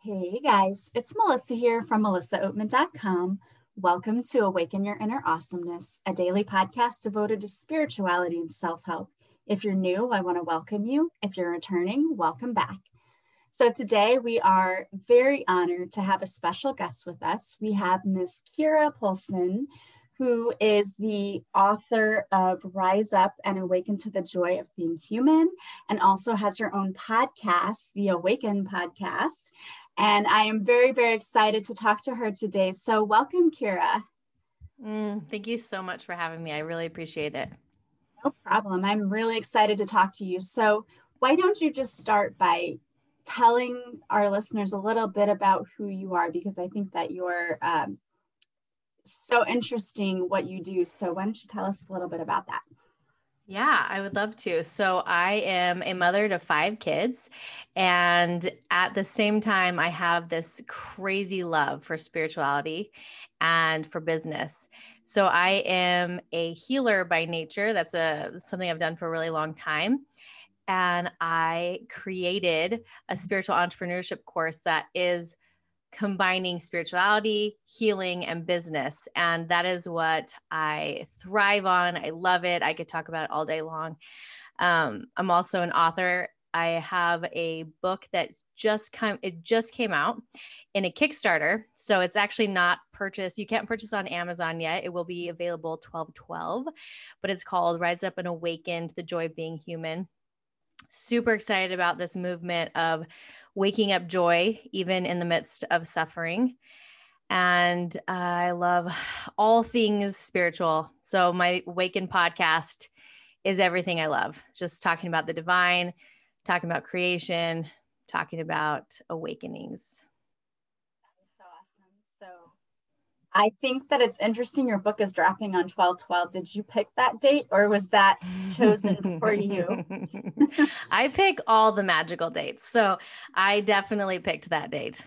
Hey guys, it's Melissa here from melissaoatman.com. Welcome to Awaken Your Inner Awesomeness, a daily podcast devoted to spirituality and self help. If you're new, I want to welcome you. If you're returning, welcome back. So, today we are very honored to have a special guest with us. We have Miss Kira Polson, who is the author of Rise Up and Awaken to the Joy of Being Human, and also has her own podcast, the Awaken Podcast. And I am very, very excited to talk to her today. So, welcome, Kira. Mm, thank you so much for having me. I really appreciate it. No problem. I'm really excited to talk to you. So, why don't you just start by telling our listeners a little bit about who you are? Because I think that you're um, so interesting what you do. So, why don't you tell us a little bit about that? Yeah, I would love to. So, I am a mother to five kids. And at the same time, I have this crazy love for spirituality and for business. So, I am a healer by nature. That's a something I've done for a really long time. And I created a spiritual entrepreneurship course that is combining spirituality, healing, and business. And that is what I thrive on. I love it. I could talk about it all day long. Um, I'm also an author. I have a book that just come it just came out in a Kickstarter. So it's actually not purchased. You can't purchase on Amazon yet. It will be available 1212, but it's called Rise Up and Awaken to the Joy of Being Human. Super excited about this movement of waking up joy, even in the midst of suffering. And I love all things spiritual. So, my Awaken podcast is everything I love, just talking about the divine, talking about creation, talking about awakenings. I think that it's interesting. Your book is dropping on 12 12. Did you pick that date or was that chosen for you? I pick all the magical dates. So I definitely picked that date.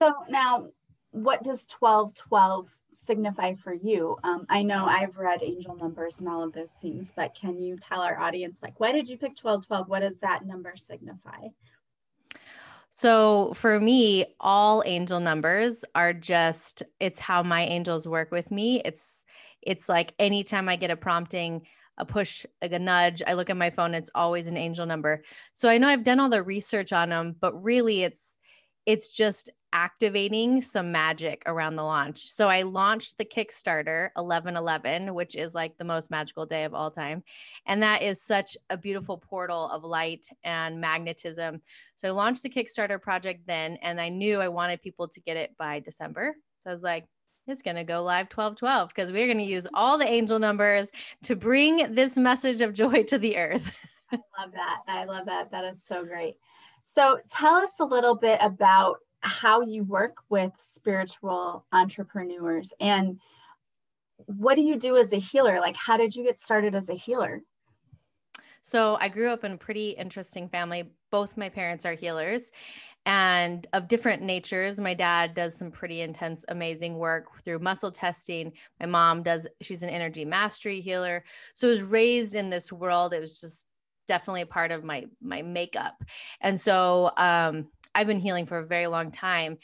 So now, what does 12 12 signify for you? Um, I know I've read angel numbers and all of those things, but can you tell our audience, like, why did you pick 12 12? What does that number signify? So for me, all angel numbers are just it's how my angels work with me. It's it's like anytime I get a prompting, a push, like a nudge, I look at my phone, it's always an angel number. So I know I've done all the research on them, but really it's it's just activating some magic around the launch. So I launched the Kickstarter 1111, which is like the most magical day of all time. And that is such a beautiful portal of light and magnetism. So I launched the Kickstarter project then, and I knew I wanted people to get it by December. So I was like, it's going to go live 1212 because we're going to use all the angel numbers to bring this message of joy to the earth. I love that. I love that. That is so great. So tell us a little bit about how you work with spiritual entrepreneurs and what do you do as a healer? Like, how did you get started as a healer? So, I grew up in a pretty interesting family. Both my parents are healers and of different natures. My dad does some pretty intense, amazing work through muscle testing. My mom does, she's an energy mastery healer. So, I was raised in this world. It was just definitely a part of my my makeup and so um, i've been healing for a very long time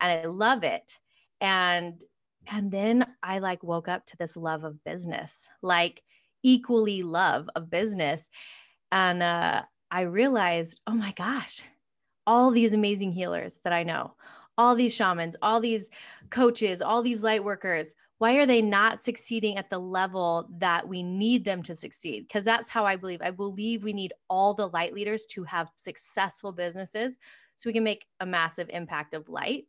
and i love it. And and then i like woke up to this love of business like equally love of business. And uh, i realized oh my gosh all these amazing healers that i know all these shamans all these coaches all these light workers why are they not succeeding at the level that we need them to succeed? Because that's how i believe. I believe we need all the light leaders to have successful businesses so we can make a massive impact of light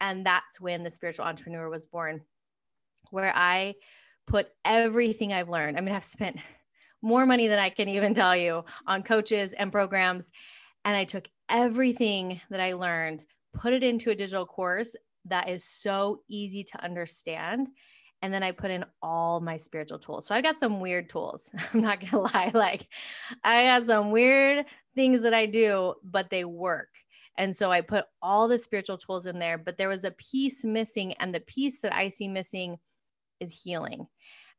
and that's when the spiritual entrepreneur was born where i put everything i've learned i mean i've spent more money than i can even tell you on coaches and programs and i took everything that i learned put it into a digital course that is so easy to understand. And then I put in all my spiritual tools. So I've got some weird tools. I'm not going to lie. Like, I got some weird things that I do, but they work. And so I put all the spiritual tools in there, but there was a piece missing. And the piece that I see missing is healing.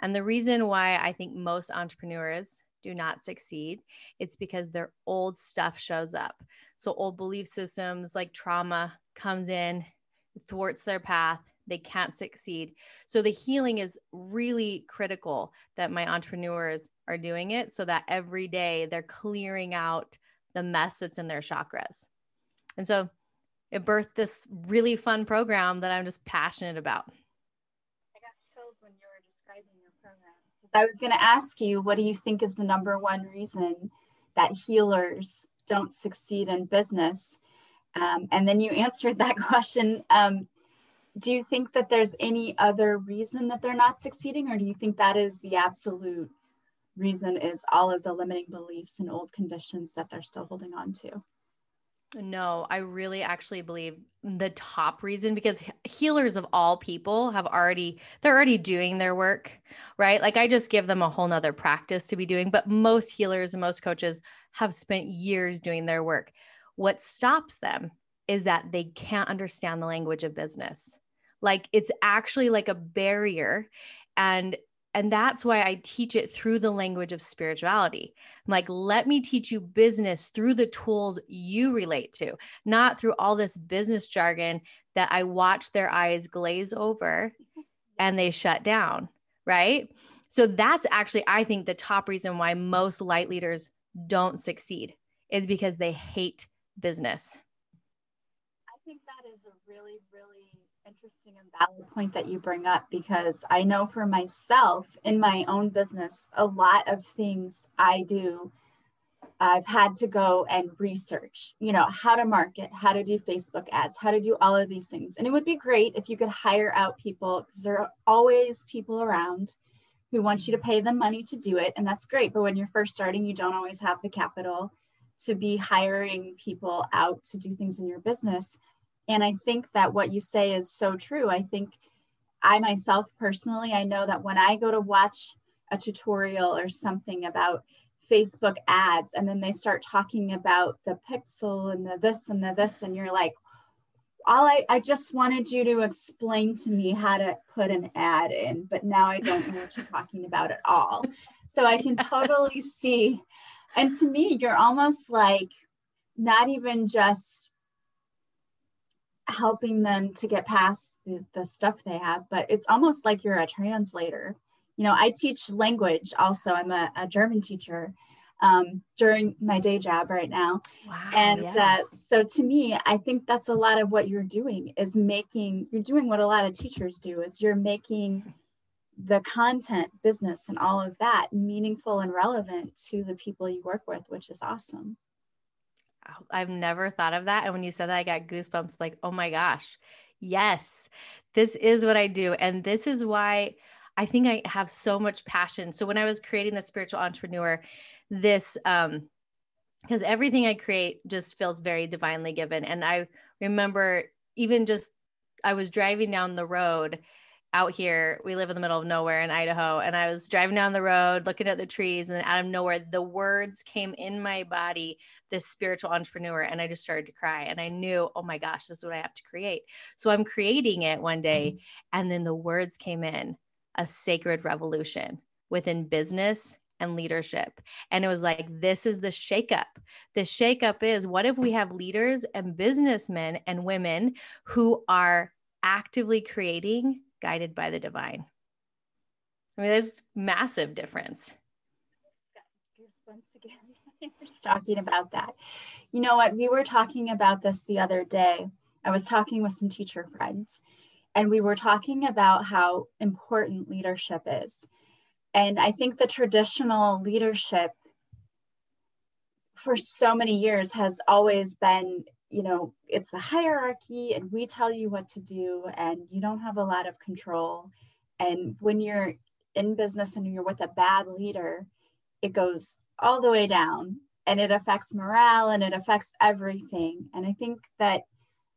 And the reason why I think most entrepreneurs do not succeed, it's because their old stuff shows up. So, old belief systems like trauma comes in, thwarts their path, they can't succeed. So, the healing is really critical that my entrepreneurs are doing it so that every day they're clearing out the mess that's in their chakras. And so, it birthed this really fun program that I'm just passionate about. I got chills when you were describing your program. I was going to ask you, what do you think is the number one reason that healers don't succeed in business? Um, and then you answered that question. Um, do you think that there's any other reason that they're not succeeding, or do you think that is the absolute reason is all of the limiting beliefs and old conditions that they're still holding on to? No, I really actually believe the top reason because healers of all people have already they're already doing their work, right? Like I just give them a whole nother practice to be doing, but most healers and most coaches have spent years doing their work. What stops them is that they can't understand the language of business. Like it's actually like a barrier and and that's why I teach it through the language of spirituality. I'm like, let me teach you business through the tools you relate to, not through all this business jargon that I watch their eyes glaze over and they shut down. Right. So that's actually, I think, the top reason why most light leaders don't succeed is because they hate business. I think that is a really, interesting and valid point that you bring up because I know for myself in my own business, a lot of things I do, I've had to go and research, you know, how to market, how to do Facebook ads, how to do all of these things. And it would be great if you could hire out people because there are always people around who want you to pay them money to do it. And that's great. But when you're first starting, you don't always have the capital to be hiring people out to do things in your business. And I think that what you say is so true. I think I myself personally, I know that when I go to watch a tutorial or something about Facebook ads, and then they start talking about the pixel and the this and the this, and you're like, all I, I just wanted you to explain to me how to put an ad in, but now I don't know what you're talking about at all. So I can totally see. And to me, you're almost like not even just helping them to get past the, the stuff they have but it's almost like you're a translator. You know i teach language also. I'm a, a german teacher um, during my day job right now. Wow, and yeah. uh, so to me i think that's a lot of what you're doing is making you're doing what a lot of teachers do is you're making the content business and all of that meaningful and relevant to the people you work with which is awesome I've never thought of that. And when you said that, I got goosebumps like, oh my gosh, yes, this is what I do. And this is why I think I have so much passion. So when I was creating the spiritual entrepreneur, this, um, because everything I create just feels very divinely given. And I remember even just, I was driving down the road out here. We live in the middle of nowhere in Idaho. And I was driving down the road looking at the trees, and out of nowhere, the words came in my body this spiritual entrepreneur. And I just started to cry. And I knew, oh my gosh, this is what I have to create. So I'm creating it one day. Mm-hmm. And then the words came in a sacred revolution within business and leadership. And it was like, this is the shakeup. The shakeup is what if we have leaders and businessmen and women who are actively creating guided by the divine. I mean, there's massive difference. Once talking about that. You know what? We were talking about this the other day. I was talking with some teacher friends, and we were talking about how important leadership is. And I think the traditional leadership for so many years has always been you know, it's the hierarchy and we tell you what to do and you don't have a lot of control. And when you're in business and you're with a bad leader, it goes all the way down and it affects morale and it affects everything. And I think that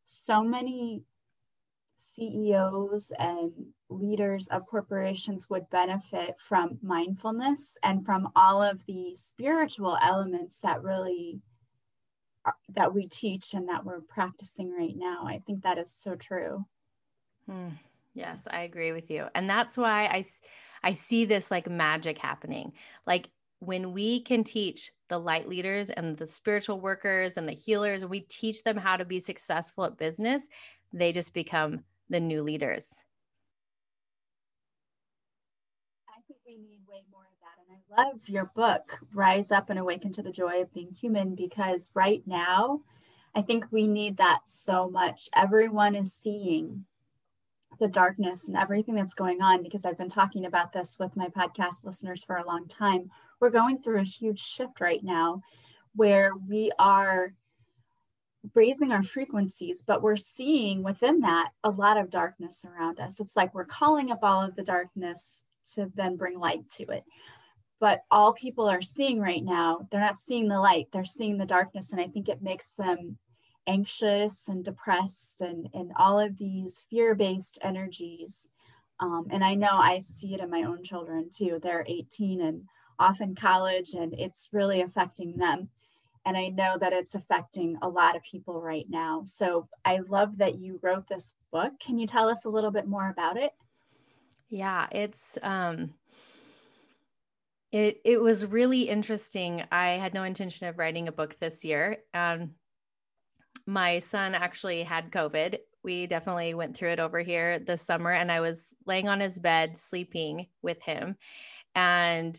so many CEOs and leaders of corporations would benefit from mindfulness and from all of the spiritual elements that really that we teach and that we're practicing right now. I think that is so true. Hmm. Yes, I agree with you. And that's why I I see this like magic happening. Like when we can teach the light leaders and the spiritual workers and the healers, we teach them how to be successful at business, they just become the new leaders. I think we need way more of that. And I love your book, Rise Up and Awaken to the Joy of Being Human, because right now, I think we need that so much. Everyone is seeing the darkness and everything that's going on because I've been talking about this with my podcast listeners for a long time. We're going through a huge shift right now where we are raising our frequencies, but we're seeing within that a lot of darkness around us. It's like we're calling up all of the darkness to then bring light to it. But all people are seeing right now, they're not seeing the light, they're seeing the darkness. And I think it makes them anxious and depressed and, and all of these fear based energies. Um, and I know I see it in my own children too. They're 18 and off in college, and it's really affecting them. And I know that it's affecting a lot of people right now. So I love that you wrote this book. Can you tell us a little bit more about it? Yeah, it's um it it was really interesting. I had no intention of writing a book this year. Um my son actually had COVID. We definitely went through it over here this summer and I was laying on his bed sleeping with him and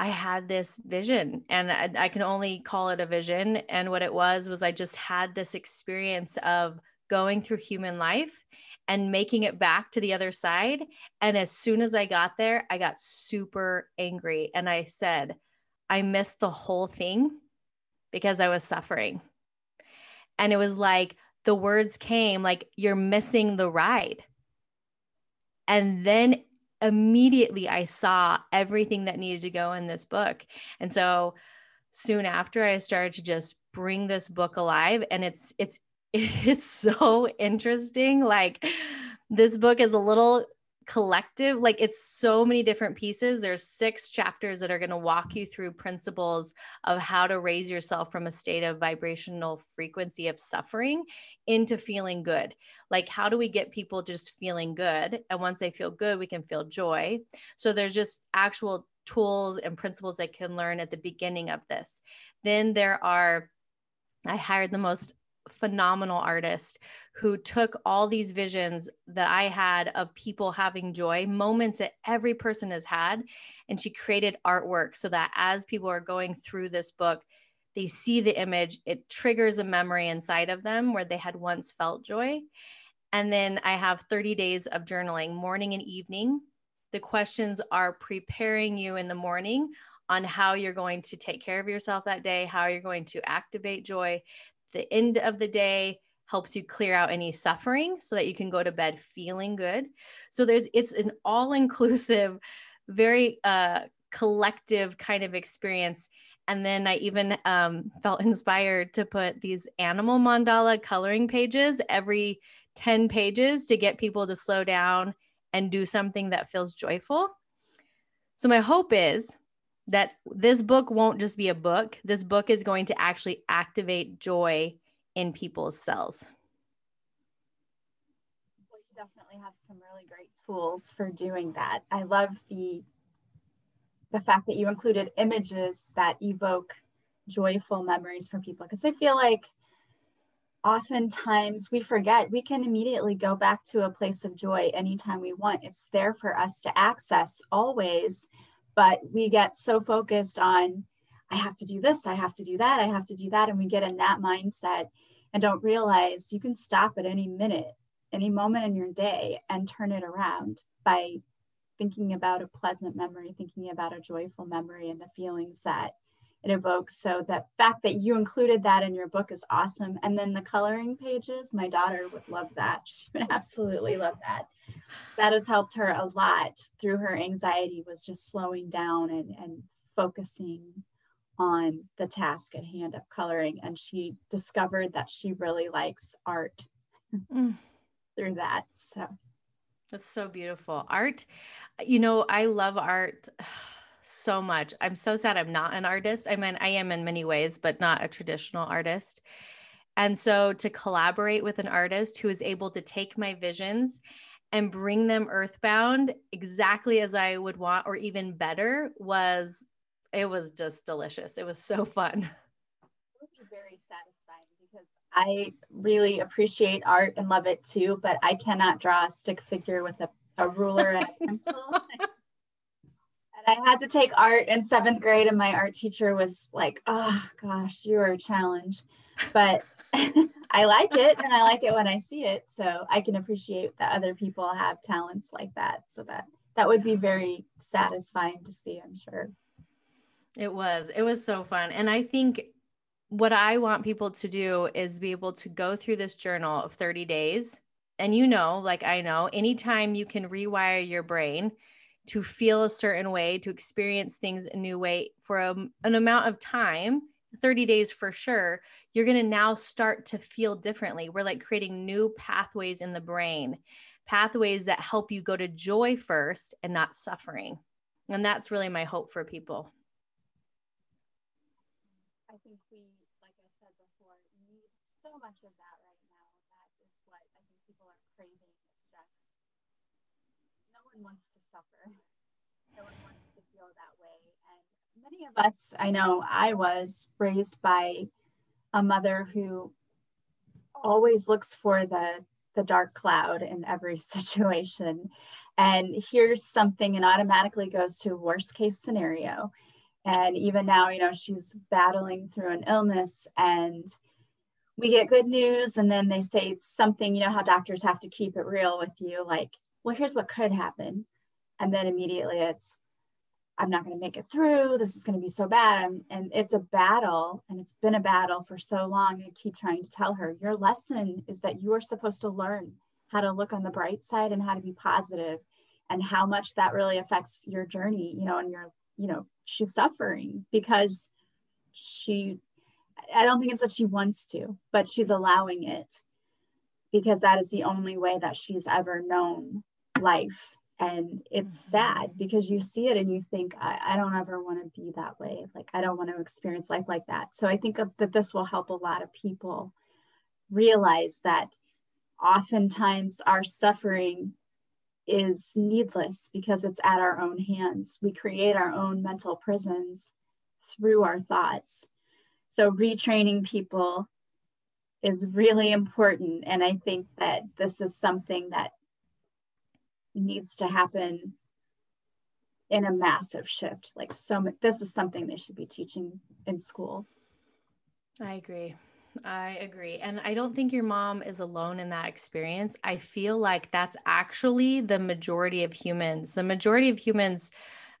I had this vision and I, I can only call it a vision and what it was was I just had this experience of going through human life and making it back to the other side. And as soon as I got there, I got super angry. And I said, I missed the whole thing because I was suffering. And it was like the words came like, you're missing the ride. And then immediately I saw everything that needed to go in this book. And so soon after I started to just bring this book alive and it's it's it's so interesting. Like this book is a little collective like it's so many different pieces. There's six chapters that are going to walk you through principles of how to raise yourself from a state of vibrational frequency of suffering into feeling good. Like how do we get people just feeling good? And once they feel good we can feel joy. So there's just actual tools and principles they can learn at the beginning of this. Then there are I hired the most phenomenal artist who took all these visions that I had of people having joy, moments that every person has had, and she created artwork so that as people are going through this book, they see the image, it triggers a memory inside of them where they had once felt joy. And then I have 30 days of journaling, morning and evening. The questions are preparing you in the morning on how you're going to take care of yourself that day, how you're going to activate joy the end of the day helps you clear out any suffering so that you can go to bed feeling good. So there's it's an all-inclusive very uh, collective kind of experience. And then i even um, felt inspired to put these animal mandala coloring pages every 10 pages to get people to slow down and do something that feels joyful. So my hope is that this book won't just be a book. This book is going to actually activate joy in people's cells. Well, you definitely have some really great tools for doing that. I love the the fact that you included images that evoke joyful memories for people because I feel like oftentimes we forget we can immediately go back to a place of joy anytime we want. It's there for us to access always but we get so focused on i have to do this i have to do that i have to do that and we get in that mindset and don't realize you can stop at any minute any moment in your day and turn it around by thinking about a pleasant memory thinking about a joyful memory and the feelings that it evokes. So the fact that you included that in your book is awesome. And then the coloring pages, my daughter would love that. She would absolutely love that. That has helped her a lot through her anxiety was just slowing down and, and focusing on the task at hand of coloring. And she discovered that she really likes art mm. through that. So that's so beautiful. Art, you know, I love art so much. I'm so sad I'm not an artist. I mean, I am in many ways, but not a traditional artist. And so to collaborate with an artist who is able to take my visions and bring them earthbound exactly as I would want, or even better, was it was just delicious. It was so fun. It would be very satisfying because I really appreciate art and love it too, but I cannot draw a stick figure with a, a ruler and a pencil. I had to take art in seventh grade, and my art teacher was like, "Oh gosh, you are a challenge," but I like it, and I like it when I see it. So I can appreciate that other people have talents like that. So that that would be very satisfying to see. I'm sure. It was. It was so fun, and I think what I want people to do is be able to go through this journal of 30 days. And you know, like I know, anytime you can rewire your brain to feel a certain way, to experience things a new way for a, an amount of time, 30 days for sure, you're going to now start to feel differently. We're like creating new pathways in the brain, pathways that help you go to joy first and not suffering. And that's really my hope for people. I think we, like I said before, need so much of that right now. That is what I think people are craving. It's just no one wants suffer. No one wants to feel that way. And many of us, I know I was raised by a mother who always looks for the the dark cloud in every situation. And here's something and automatically goes to worst case scenario. And even now you know she's battling through an illness and we get good news and then they say something you know how doctors have to keep it real with you like well here's what could happen and then immediately it's i'm not going to make it through. This is going to be so bad. And, and it's a battle and it's been a battle for so long. I keep trying to tell her your lesson is that you are supposed to learn how to look on the bright side and how to be positive and how much that really affects your journey you know and your you know she's suffering because she i don't think it's that she wants to but she's allowing it because that is the only way that she's ever known life and it's sad mm-hmm. because you see it and you think i, I don't ever want to be that way. Like i don't want to experience life like that. So i think that this will help a lot of people realize that oftentimes our suffering is needless because it's at our own hands. We create our own mental prisons through our thoughts. So retraining people is really important and i think that this is something that needs to happen in a massive shift. Like so this is something they should be teaching in school. I agree. I agree. And I don't think your mom is alone in that experience. I feel like that's actually the majority of humans. The majority of humans,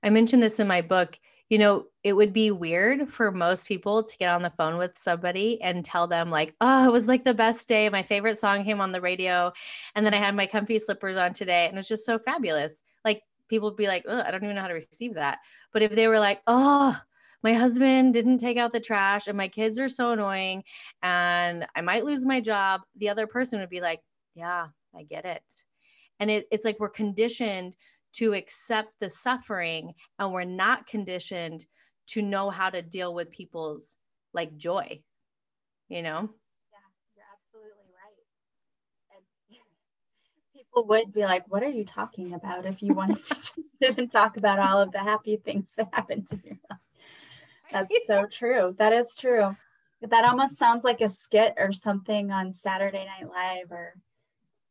I mentioned this in my book, you know, it would be weird for most people to get on the phone with somebody and tell them, like, oh, it was like the best day. My favorite song came on the radio. And then I had my comfy slippers on today. And it was just so fabulous. Like, people would be like, oh, I don't even know how to receive that. But if they were like, oh, my husband didn't take out the trash and my kids are so annoying and I might lose my job, the other person would be like, yeah, I get it. And it, it's like we're conditioned to accept the suffering and we're not conditioned to know how to deal with people's like joy you know? Yeah you're absolutely right. And people would be like what are you talking about if you wanted to sit and talk about all of the happy things that happened to you that's so true. That is true. That almost sounds like a skit or something on saturday night live or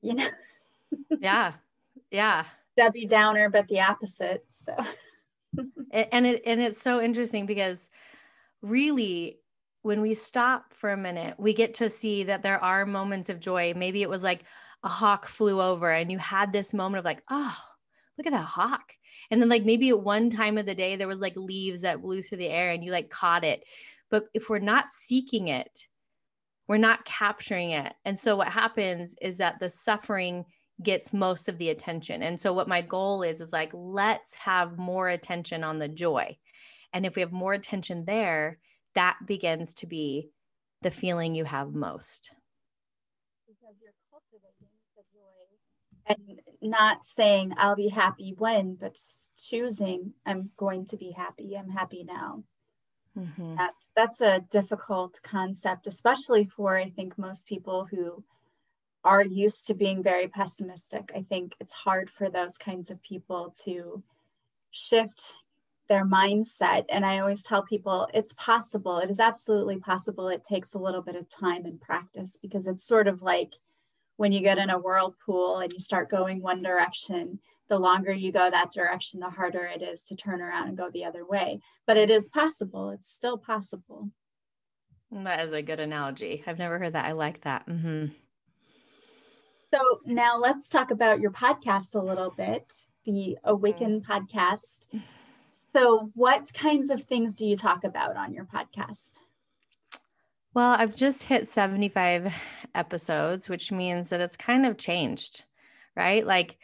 you know? Yeah yeah Debbie Downer, but the opposite. So, and it and it's so interesting because really, when we stop for a minute, we get to see that there are moments of joy. Maybe it was like a hawk flew over, and you had this moment of like, oh, look at that hawk. And then like maybe at one time of the day there was like leaves that blew through the air, and you like caught it. But if we're not seeking it, we're not capturing it. And so what happens is that the suffering gets most of the attention. And so what my goal is is like let's have more attention on the joy. And if we have more attention there, that begins to be the feeling you have most. Because you're cultivating the joy and not saying I'll be happy when, but choosing I'm going to be happy. I'm happy now. Mm-hmm. That's that's a difficult concept, especially for I think most people who are used to being very pessimistic. I think it's hard for those kinds of people to shift their mindset. And I always tell people it's possible. It is absolutely possible. It takes a little bit of time and practice because it's sort of like when you get in a whirlpool and you start going one direction, the longer you go that direction, the harder it is to turn around and go the other way. But it is possible. It's still possible. That is a good analogy. I've never heard that. I like that. Mm-hmm. So now let's talk about your podcast a little bit, the Awaken podcast. So, what kinds of things do you talk about on your podcast? Well, I've just hit 75 episodes, which means that it's kind of changed, right? Like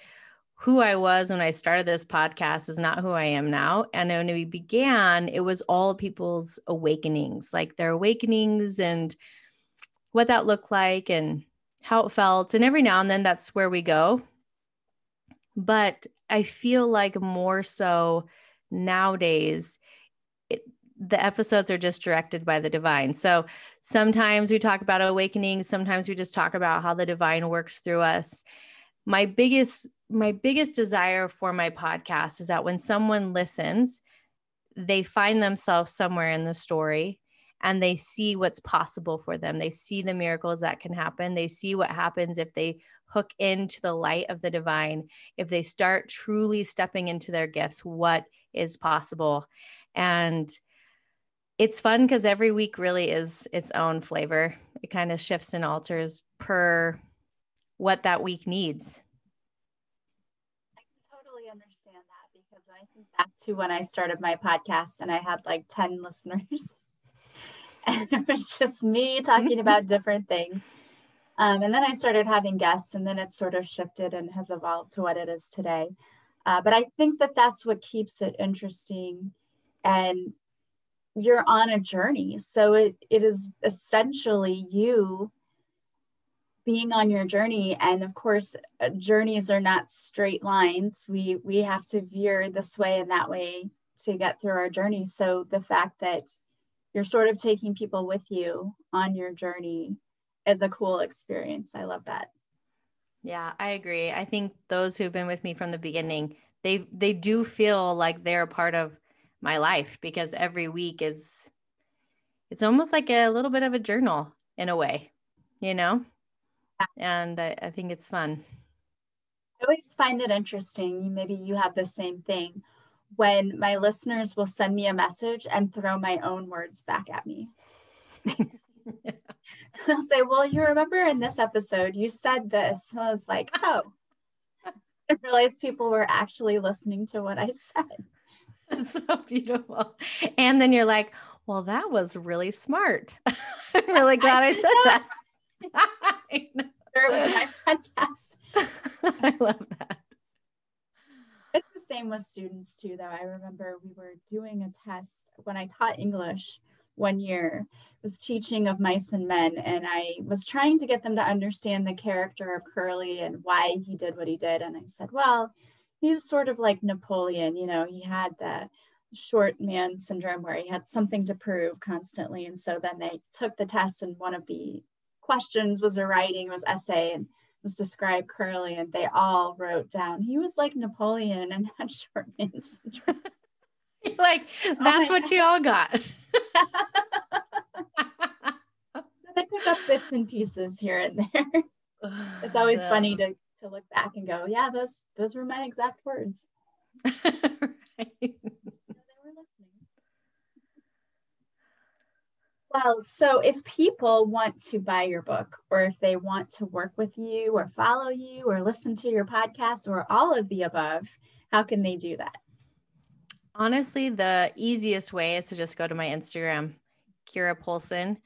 who I was when I started this podcast is not who I am now. And when we began, it was all people's awakenings, like their awakenings and what that looked like and how it felt. And every now and then that's where we go. But I feel like more so nowadays, it, the episodes are just directed by the divine. So sometimes we talk about awakening, sometimes we just talk about how the divine works through us. My biggest my biggest desire for my podcast is that when someone listens, they find themselves somewhere in the story and they see what's possible for them. They see the miracles that can happen. They see what happens if they hook into the light of the divine, if they start truly stepping into their gifts, what is possible. And it's fun because every week really is its own flavor. It kind of shifts and alters per what that week needs. I can totally understand that because I think back to when I started my podcast and I had like 10 listeners. and it was just me talking about different things. Um, and then I started having guests, and then it sort of shifted and has evolved to what it is today. Uh, but I think that that's what keeps it interesting. And you're on a journey. So it, it is essentially you being on your journey and of course uh, journeys are not straight lines we we have to veer this way and that way to get through our journey so the fact that you're sort of taking people with you on your journey is a cool experience. I love that. Yeah i agree. I think those who've been with me from the beginning they they do feel like they're a part of my life because every week is it's almost like a little bit of a journal in a way you know? And I, I think it's fun. I always find it interesting. Maybe you have the same thing when my listeners will send me a message and throw my own words back at me. They'll say, Well, you remember in this episode, you said this. And I was like, Oh, I realized people were actually listening to what I said. so beautiful. And then you're like, Well, that was really smart. I'm really glad I, I said that. I know. Sure, it was my podcast. I love that. Same with students too, though. I remember we were doing a test when I taught English one year was teaching of mice and men and i was trying to get them to understand the character of curley and why he did what he did and i said well he was sort of like napoleon you know he had the short man syndrome where he had something to prove constantly and so then they took the test and one of the questions was a writing was essay and was described Curley and they all wrote down he was like Napoleon and had short man like oh that's oh what God. you all got. they pick up bits and pieces here and there. it's always yeah. funny to to look back and go, yeah, those those were my exact words. right. Well, so if people want to buy your book, or if they want to work with you, or follow you, or listen to your podcast, or all of the above, how can they do that? Honestly, the easiest way is to just go to my Instagram, Kira Polson.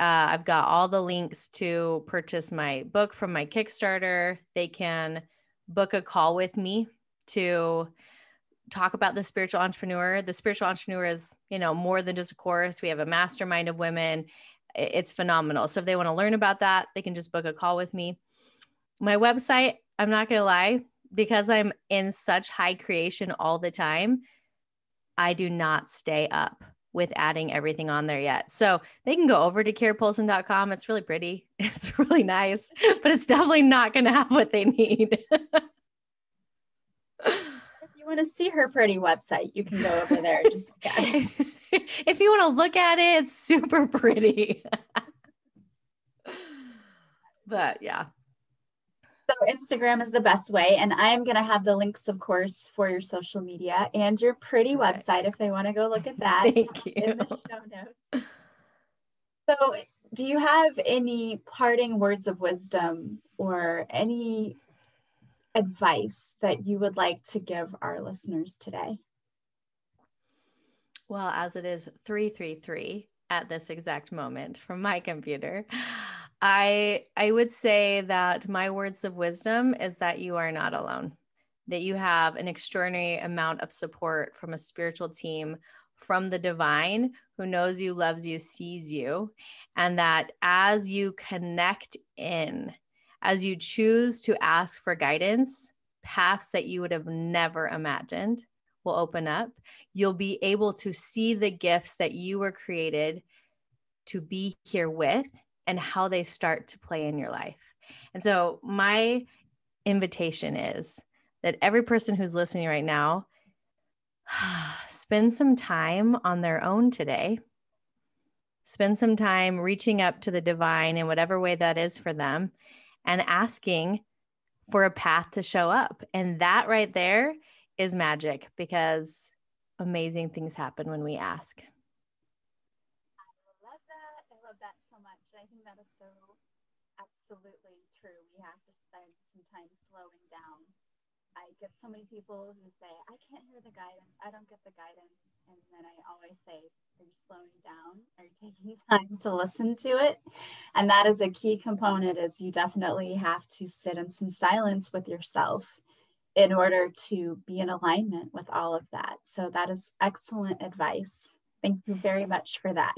Uh, I've got all the links to purchase my book from my Kickstarter. They can book a call with me to talk about the spiritual entrepreneur. The spiritual entrepreneur is, you know, more than just a course. We have a mastermind of women. It's phenomenal. So if they want to learn about that, they can just book a call with me. My website, I'm not going to lie, because I'm in such high creation all the time, I do not stay up with adding everything on there yet. So they can go over to kirapolson.com. It's really pretty. It's really nice, but it's definitely not going to have what they need. want to see her pretty website, you can go over there just it. if you want to look at it, it's super pretty. but yeah. So Instagram is the best way. And I'm going to have the links, of course, for your social media and your pretty right. website if they want to go look at that. Thank you. In the show notes. So do you have any parting words of wisdom or any advice that you would like to give our listeners today? Well, as it is 333 at this exact moment from my computer, I I would say that my words of wisdom is that you are not alone. That you have an extraordinary amount of support from a spiritual team from the divine who knows you, loves you, sees you, and that as you connect in, as you choose to ask for guidance, paths that you would have never imagined will open up. You'll be able to see the gifts that you were created to be here with and how they start to play in your life. And so, my invitation is that every person who's listening right now spend some time on their own today spend some time reaching up to the divine in whatever way that is for them and asking for a path to show up. And that right there is magic because amazing things happen when we ask. I love that. I love that so much. I think that is so absolutely true. We have to spend some time slowing down I get so many people who say, I can't hear the guidance. I don't get the guidance. And then I always say, Are you slowing down? Are you taking time to listen to it? And that is a key component is you definitely have to sit in some silence with yourself in order to be in alignment with all of that. So that is excellent advice. Thank you very much for that.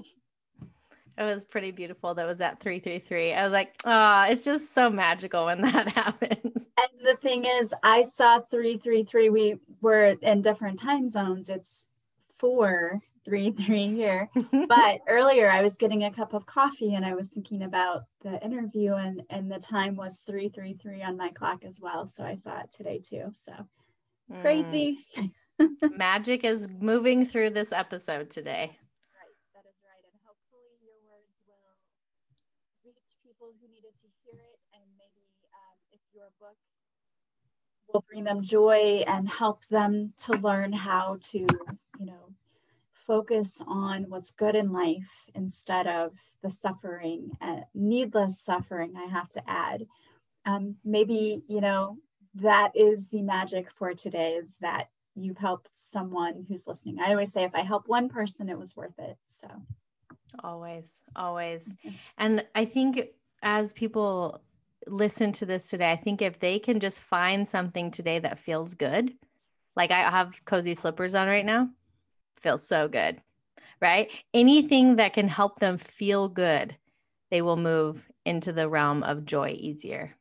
It was pretty beautiful. That was at 333. I was like, oh, it's just so magical when that happens. And the thing is, I saw 333. We were in different time zones. It's four, three, three here. but earlier I was getting a cup of coffee and I was thinking about the interview and, and the time was 333 on my clock as well. So I saw it today too. So mm. crazy. Magic is moving through this episode today. Right. That is right. And hopefully your words will reach people who needed to hear it and maybe um if your book will bring them joy and help them to learn how to, you know, focus on what's good in life instead of the suffering, uh, needless suffering, I have to add. Um, maybe, you know, that is the magic for today is that you've helped someone who's listening. I always say if I help one person, it was worth it. So always, always. And I think as people listen to this today, I think if they can just find something today that feels good, like I have cozy slippers on right now, feels so good, right? Anything that can help them feel good, they will move into the realm of joy easier.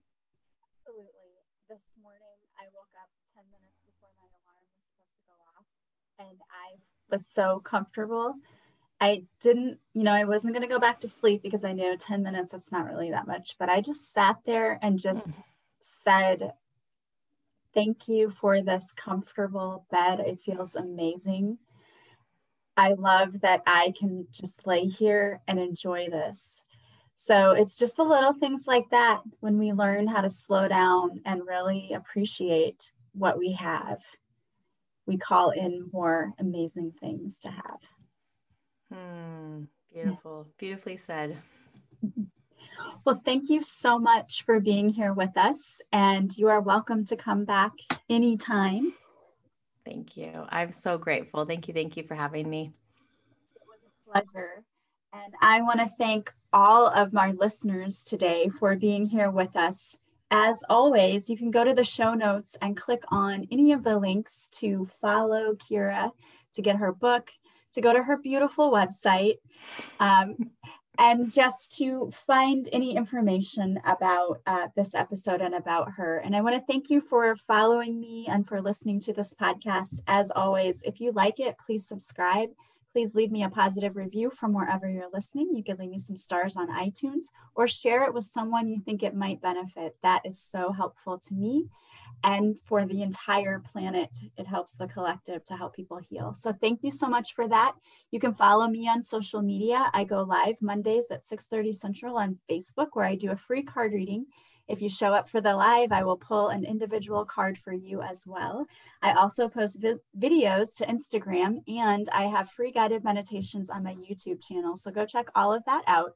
Absolutely. This morning, I woke up 10 minutes before my alarm was supposed to go off, and I was so comfortable I didn't, you know, I wasn't going to go back to sleep because I knew 10 minutes, it's not really that much. But I just sat there and just mm. said, Thank you for this comfortable bed. It feels amazing. I love that I can just lay here and enjoy this. So it's just the little things like that when we learn how to slow down and really appreciate what we have, we call in more amazing things to have. Hmm, beautiful. Beautifully said. Well, thank you so much for being here with us, and you are welcome to come back anytime. Thank you. I'm so grateful. Thank you. Thank you for having me. It was a pleasure. And I want to thank all of my listeners today for being here with us. As always, you can go to the show notes and click on any of the links to follow Kira to get her book to go to her beautiful website um, and just to find any information about uh, this episode and about her. And I want to thank you for following me and for listening to this podcast. As always, if you like it, please subscribe. Please leave me a positive review from wherever you're listening. You can leave me some stars on iTunes or share it with someone you think it might benefit. That is so helpful to me and for the entire planet. It helps the collective to help people heal. So thank you so much for that. You can follow me on social media. I go live Mondays at 6:30 Central on Facebook where I do a free card reading if you show up for the live, I will pull an individual card for you as well. I also post vi- videos to Instagram and I have free guided meditations on my YouTube channel. So go check all of that out.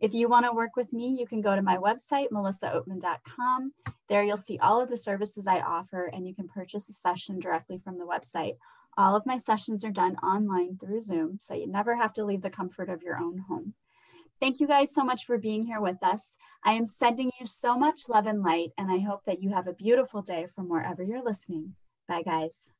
If you want to work with me, you can go to my website, melissaoatman.com. There you'll see all of the services I offer and you can purchase a session directly from the website. All of my sessions are done online through Zoom, so you never have to leave the comfort of your own home. Thank you guys so much for being here with us. I am sending you so much love and light, and I hope that you have a beautiful day from wherever you're listening. Bye, guys.